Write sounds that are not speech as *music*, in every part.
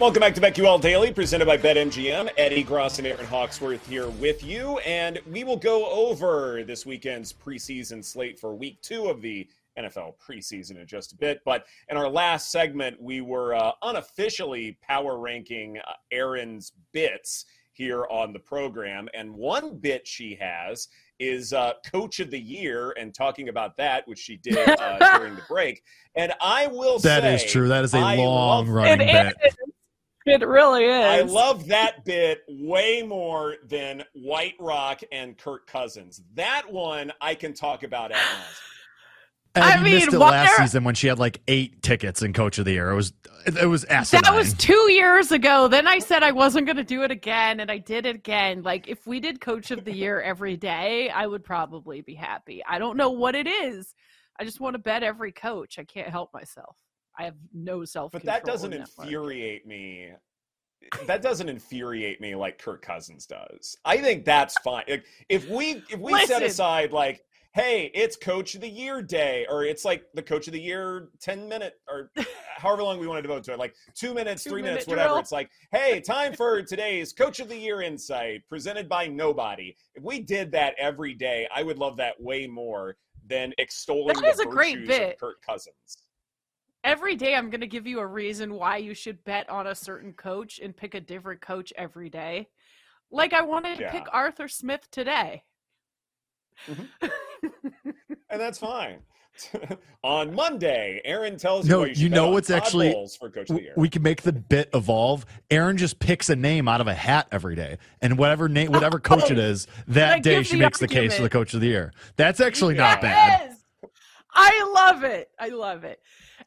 Welcome back to BetQL Daily, presented by BetMGM. Ed Egros and Erin Hawksworth here with you, and we will go over this weekend's preseason slate for week two of the NFL preseason in just a bit. But in our last segment, we were uh, unofficially power ranking uh, Erin's bits here on the program, and one bit she has is uh, Coach of the Year, and talking about that, which she did uh, during the break. And I will that say is true. That is a I long love- running It bet. It really is. I love that bit way more than White Rock and Kirk Cousins. That one I can talk about at nauseam. And I you mean, missed it last are- season when she had like eight tickets in Coach of the Year. It was it was asinine. That was two years ago. Then I said I wasn't going to do it again, and I did it again. Like, if we did Coach of the Year every day, I would probably be happy. I don't know what it is. I just want to bet every coach. I can't help myself. I have no self But that doesn't infuriate me. That doesn't infuriate me like Kirk Cousins does. I think that's fine. Like, if we if we set aside like, hey, it's Coach of the Year day, or it's like the Coach of the Year ten minute or however long we want to devote to it, like two minutes, three Two-minute minutes, whatever. drill. It's like, hey, time for today's Coach of the Year insight presented by nobody. If we did that every day, I would love that way more than extolling That the is a great virtues bit. of Kirk Cousins. Every day, I'm going to give you a reason why you should bet on a certain coach and pick a different coach every day. Like I wanted to pick Arthur Smith today. Mm-hmm. *laughs* and that's fine. *laughs* On Monday, Erin tells you No, you, you know what's actually- for Coach of the Year. we can make the bit evolve. Erin just picks a name out of a hat every day, and whatever name, whatever *laughs* oh, coach it is, that That day she the makes the case for the coach of the year. That's actually not bad. I love it. I love it.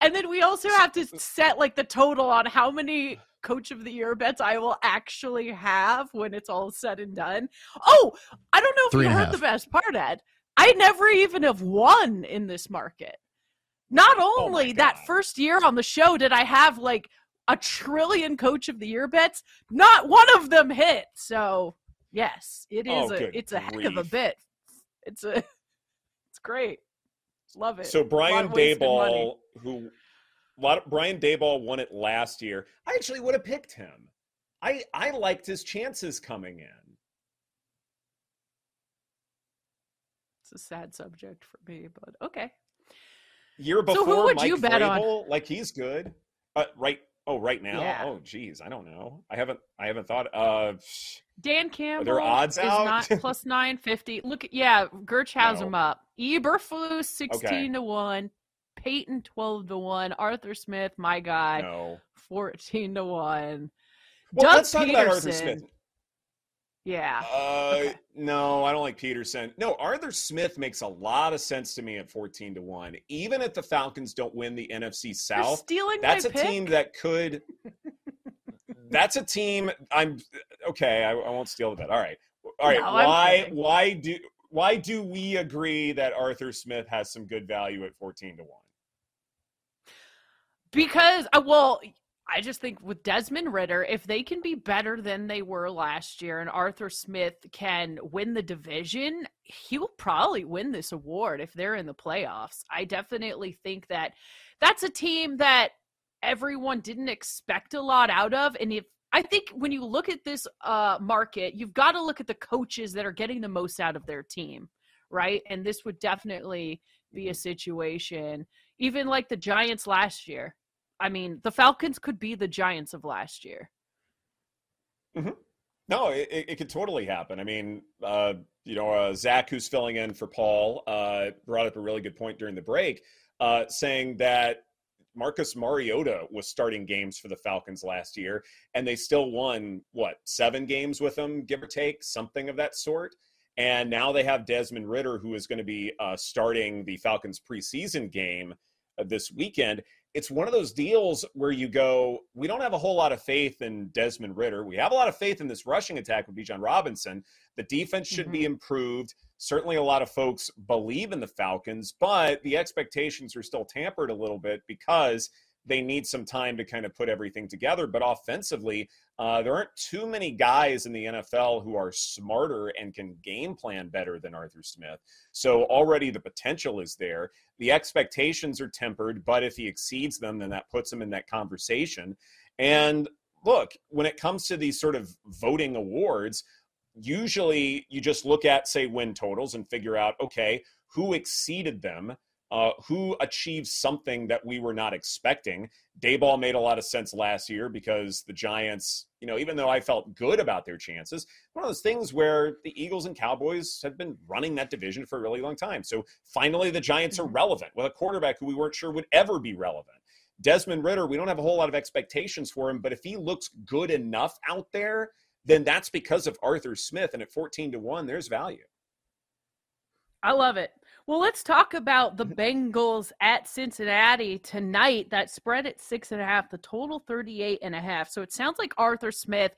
And then we also have to set like the total on how many coach of the year bets I will actually have when it's all said and done. Oh, I don't know if Three you heard half. the best part, Ed. I never even have won in this market. Not Oh only my that first year on the show did I have like a trillion coach of the year bets, not one of them hit. So yes, it is Oh, a it's a heck of a bit. It's a *laughs* it's great. Love it. so Brian of wasted money. Daboll, who a lot of, Brian Daboll won it last year. I actually would have picked him. I I liked his chances coming in. It's a sad subject for me, but okay. Year So before, who would Mike you bet on? Like he's good. Uh, right. Oh, right now. Yeah. Oh, geez, I don't know. I haven't. I haven't thought. of. Dan Campbell odds is out? not *laughs* plus nine fifty. Look, yeah, Gerch has No. him up. Eberflus sixteen Okay. to one, Payton twelve to one, Arthur Smith, my guy, no. fourteen to one. Well, Doug let's talk about Arthur Smith. Yeah, Uh, Okay. no, I don't like Pederson. No, Arthur Smith makes a lot of sense to me at fourteen to one. Even if the Falcons don't win the NFC You're South, stealing that's a pick? team that could. *laughs* that's a team. I'm okay. I, I won't steal the bet. All right, all right. No, why? Why do? Why do we agree that Arthur Smith has some good value at fourteen to one? Because uh, well, I just think with Desmond Ridder, if they can be better than they were last year, and Arthur Smith can win the division, he'll probably win this award if they're in the playoffs. I definitely think that that's a team that everyone didn't expect a lot out of, and if I think when you look at this uh, market, you've got to look at the coaches that are getting the most out of their team, right? And this would definitely be a situation, even like the Giants last year. I mean, the Falcons could be the Giants of last year. No, it, it, it could totally happen. I mean, uh, you know, uh, Zach, who's filling in for Paul, uh, brought up a really good point during the break, uh, saying that Marcus Mariota was starting games for the Falcons last year, and they still won what seven games with him, give or take, something of that sort. And now they have Desmond Ridder, who is going to be uh, starting the Falcons preseason game uh, this weekend. It's one of those deals where you go, we don't have a whole lot of faith in Desmond Ridder. We have a lot of faith in this rushing attack with Bijan Robinson. The defense should be mm-hmm. improved. Certainly, a lot of folks believe in the Falcons, but the expectations are still tampered a little bit because they need some time to kind of put everything together. But offensively, uh, there aren't too many guys in the NFL who are smarter and can game plan better than Arthur Smith. So already the potential is there. The expectations are tempered, but if he exceeds them, then that puts him in that conversation. And look, when it comes to these sort of voting awards, usually you just look at, say, win totals and figure out, okay, who exceeded them uh, who achieved something that we were not expecting. Daboll made a lot of sense last year because the Giants, you know, even though I felt good about their chances, one of those things where the Eagles and Cowboys have been running that division for a really long time. So finally, the Giants are mm-hmm. relevant with a quarterback who we weren't sure would ever be relevant. Desmond Ridder, we don't have a whole lot of expectations for him, but if he looks good enough out there, then that's because of Arthur Smith. And at 14 to 1, there's value. I love it. Well, let's talk about the Bengals at Cincinnati tonight. That spread at six and a half, the total 38 and a half. So it sounds like Arthur Smith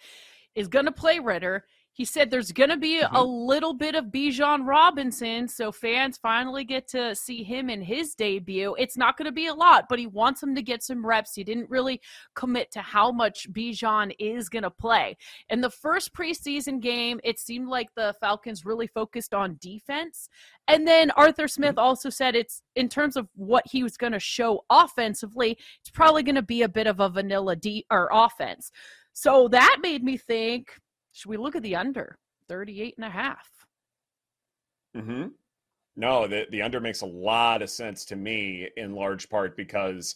is going to play Ridder. He said there's going to be mm-hmm. a little bit of Bijan Robinson, so fans finally get to see him in his debut. It's not going to be a lot, but he wants him to get some reps. He didn't really commit to how much Bijan is going to play. In the first preseason game, it seemed like the Falcons really focused on defense. And then Arthur Smith mm-hmm. also said it's in terms of what he was going to show offensively, it's probably going to be a bit of a vanilla D or offense. So that made me think should we look at the under 38 and a half? Mm-hmm. No, the, the under makes a lot of sense to me in large part because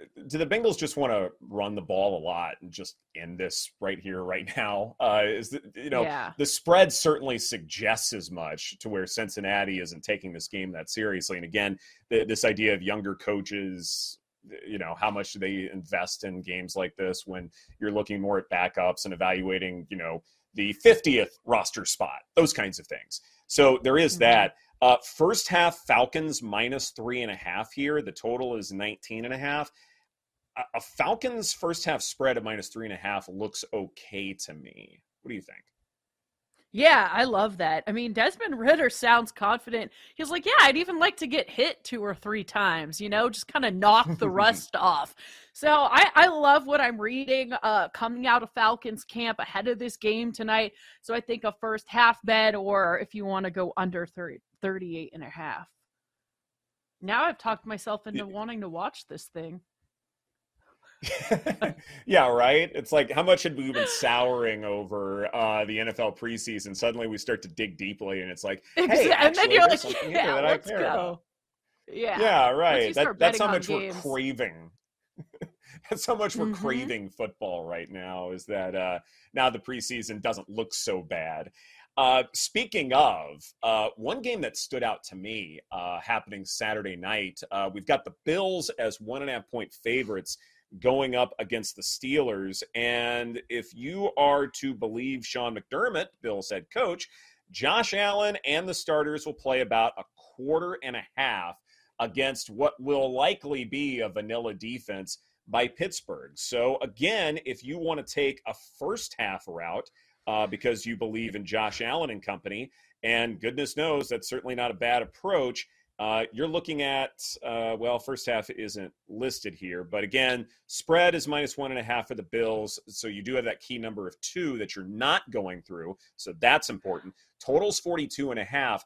uh, do the Bengals just want to run the ball a lot and just end this right here, right now? *laughs* Uh, is the, you know yeah. the spread certainly suggests as much to where Cincinnati isn't taking this game that seriously. And again, the, this idea of younger coaches, you know, how much do they invest in games like this when you're looking more at backups and evaluating, you know, the 50th roster spot, those kinds of things. So there is mm-hmm. that. Uh, first half Falcons minus three and a half here. The total is 19 and a half. A, a Falcons first half spread of minus three and a half looks okay to me. What do you think? Yeah, I love that. I mean, Desmond Ridder sounds confident. He's like, yeah, I'd even like to get hit two or three times, you know, just kind of knock the *laughs* rust off. So I, I love what I'm reading uh, coming out of Falcons camp ahead of this game tonight. So I think a first half bet, or if you want to go under 30, 38 and a half. Now I've talked myself into wanting to watch this thing. *laughs* yeah, right. It's like how much had we been souring over uh, the NFL preseason? Suddenly we start to dig deeply, and it's like, hey, and then you're like, yeah, let's go. About. Yeah, yeah, right. That, that's how much games. we're craving. *laughs* that's how much we're mm-hmm. craving football right now. Is that uh, now the preseason doesn't look so bad. Uh, speaking of, uh, one game that stood out to me uh, happening Saturday night, uh, we've got the Bills as one and a half point favorites going up against the Steelers. And if you are to believe Sean McDermott, Bill's head coach, Josh Allen and the starters will play about a quarter and a half against what will likely be a vanilla defense by Pittsburgh. So, again, if you want to take a first half route uh, because you believe in Josh Allen and company, and goodness knows that's certainly not a bad approach, uh, you're looking at, uh, well, first half isn't listed here, but again, spread is minus one and a half for the Bills. So you do have that key number of two that you're not going through. So that's important. Totals 42 and a half.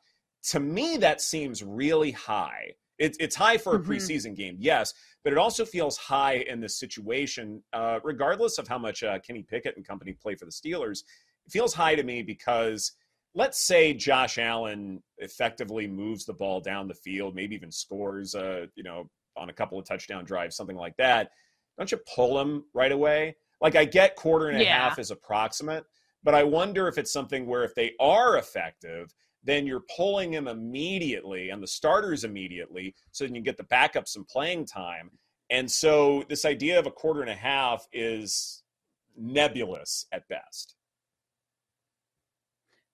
To me, that seems really high. It, it's high for a mm-hmm. preseason game, yes, but it also feels high in this situation, uh, regardless of how much uh, Kenny Pickett and company play for the Steelers. It feels high to me because let's say Josh Allen effectively moves the ball down the field, maybe even scores, uh, you know, on a couple of touchdown drives, something like that. Don't you pull him right away? Like I get quarter and a yeah. half is approximate, but I wonder if it's something where if they are effective, then you're pulling him immediately and the starters immediately, so then you get the backup some playing time. And so this idea of a quarter and a half is nebulous at best.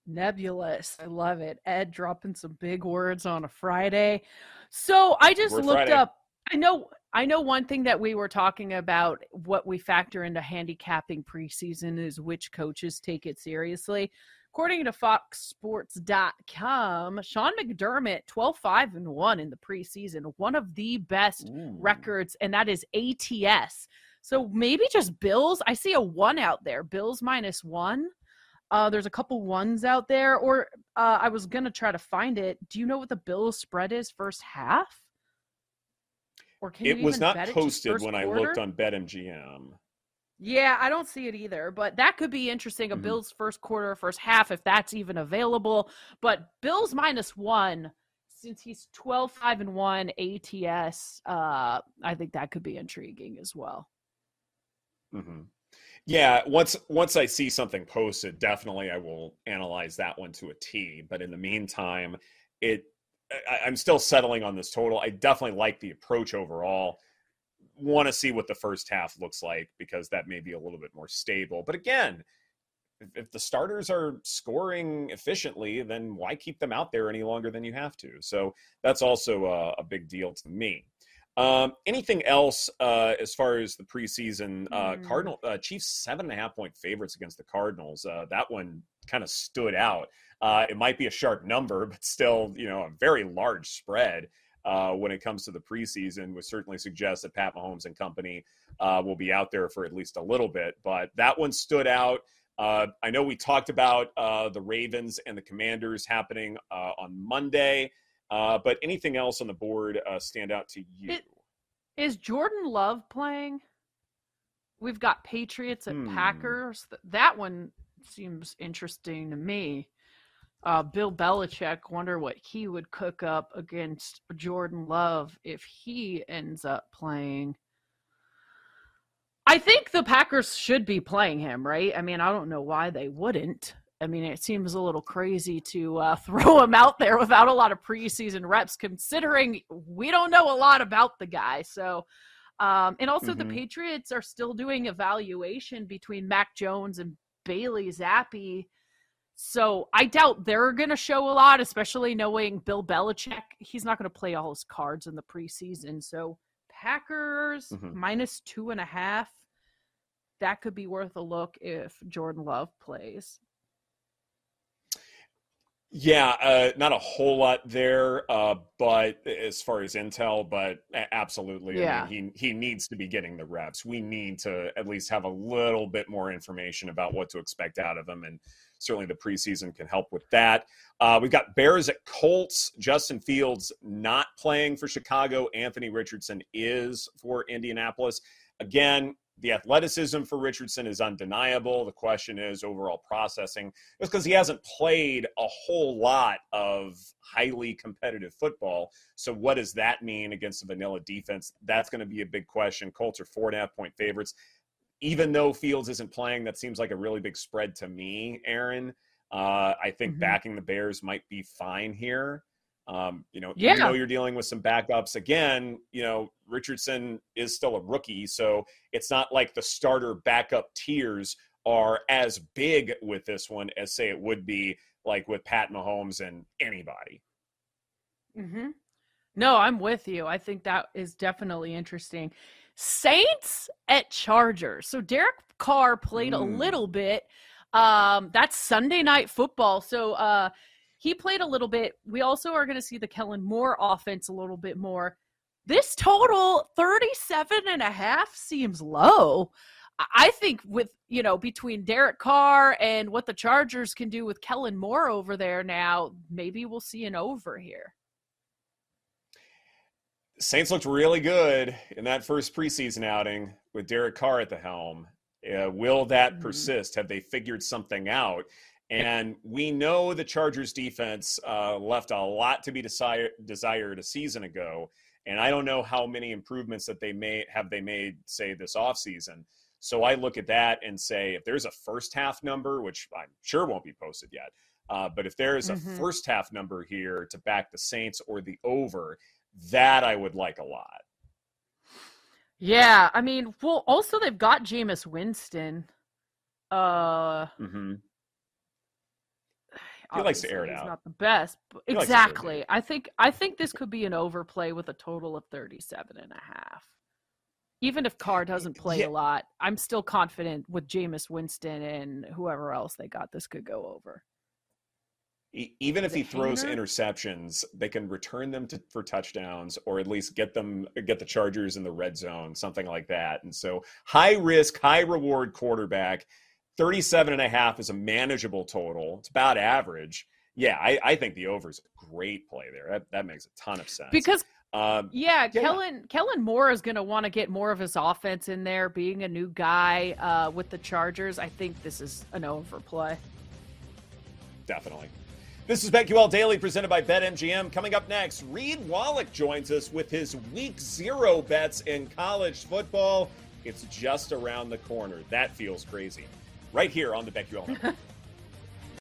Nebulous. I love it. Ed dropping some big words on a Friday. So I just Word looked Friday. up. I know I know one thing that we were talking about what we factor into handicapping preseason is which coaches take it seriously. According to foxsports.com, Sean McDermott 12-5 and 1 in the preseason, one of the best Ooh. records and that is ATS. So maybe just Bills. I see a 1 out there. Bills minus 1. Uh, there's a couple ones out there, or uh, I was gonna try to find it. Do you know what the Bills spread is first half? Or can it was not posted when quarter? I looked on BetMGM. Yeah, I don't see it either, but that could be interesting. A Mhm. Bills first quarter, first half, if that's even available. But Bills minus one, since he's 12, 5, and 1 ATS, uh, I think that could be intriguing as well. hmm Yeah, once once I see something posted, definitely I will analyze that one to a T. But in the meantime, it I, I'm still settling on this total. I definitely like the approach overall. Want to see what the first half looks like because that may be a little bit more stable. But again, if, the starters are scoring efficiently, then why keep them out there any longer than you have to? So that's also a, a big deal to me. Um, anything else uh, as far as the preseason uh, Mm. Cardinal uh, Chiefs seven and a half point favorites against the Cardinals? Uh, that one kind of stood out. Uh, it might be a sharp number, but still, you know, a very large spread uh, when it comes to the preseason, would certainly suggest that Pat Mahomes and company uh, will be out there for at least a little bit. But that one stood out. Uh, I know we talked about uh, the Ravens and the Commanders happening uh, on Monday. Uh, but anything else on the board uh, stand out to you? It- Is Jordan Love playing? We've got Patriots at Hmm. Packers. That one seems interesting to me. Uh, Bill Belichick, wonder what he would cook up against Jordan Love if he ends up playing. I think the Packers should be playing him, right? I mean, I don't know why they wouldn't. I mean, it seems a little crazy to uh, *laughs* throw him out there without a lot of preseason reps, considering we don't know a lot about the guy. So, um, and also the Mhm. Patriots are still doing evaluation between Mac Jones and Bailey Zappe. So I doubt they're going to show a lot, especially knowing Bill Belichick. He's not going to play all his cards in the preseason. So Packers Mhm. minus two and a half. That could be worth a look if Jordan Love plays. Yeah, uh, not a whole lot there, uh, but as far as intel, but absolutely, I mean, he he needs to be getting the reps. We need to at least have a little bit more information about what to expect out of him, and certainly the preseason can help with that. Uh, we've got Bears at Colts. Justin Fields not playing for Chicago. Anthony Richardson is for Indianapolis. Again, the athleticism for Richardson is undeniable. The question is overall processing. It's because he hasn't played a whole lot of highly competitive football. So, what does that mean against a vanilla defense? That's going to be a big question. Colts are four and a half point favorites. Even though Fields isn't playing, that seems like a really big spread to me, Erin. Uh, I think Mhm. backing the Bears might be fine here. Um, you know, Yeah. even though you're dealing with some backups, again, you know, Richardson is still a rookie, so it's not like the starter backup tiers are as big with this one as say it would be like with Pat Mahomes and anybody. Mm-hmm. No, I'm with you. I think that is definitely interesting. Saints at Chargers. So Derek Carr played a Mm. little bit. Um, that's Sunday night football. So uh, he played a little bit. We also are going to see the Kellen Moore offense a little bit more. This total 37 and a half seems low. I- think with, you know, between Derek Carr and what the Chargers can do with Kellen Moore over there now, maybe we'll see an over here. Saints looked really good in that first preseason outing with Derek Carr at the helm. Uh, will that Mhm. persist? Have they figured something out? And we know the Chargers defense uh, left a lot to be desire, desired a season ago. And I don't know how many improvements that they may have they made, say, this offseason. So I look at that and say, if there's a first half number, which I'm sure won't be posted yet, uh, but if there is a Mhm. first half number here to back the Saints or the over, that I would like a lot. Yeah, I mean, well, also they've got Jameis Winston. Uh, Mm-hmm. He likes to air it he's out. Not the best, but He likes to throw it exactly. I think I think this could be an overplay with a total of 37 and a half. Even if Carr doesn't play Yeah. a lot, I'm still confident with Jameis Winston and whoever else they got. This could go over. Even if he throws interceptions, they can return them to, for touchdowns or at least get them get the Chargers in the red zone, something like that. And so high risk, high reward quarterback, 37 and a half is a manageable total. It's about average. Yeah, I, I think the over is a great play there. That, that makes a ton of sense. Because Um, yeah, yeah. Kellen Kellen Moore is going to want to get more of his offense in there. Being a new guy uh, with the Chargers, I think this is an overplay. Definitely. This is BetQL Daily presented by BetMGM. Coming up next, Reed Wallach joins us with his week zero bets in college football. It's just around the corner. That feels crazy. Right here on the BetQL Network. *laughs*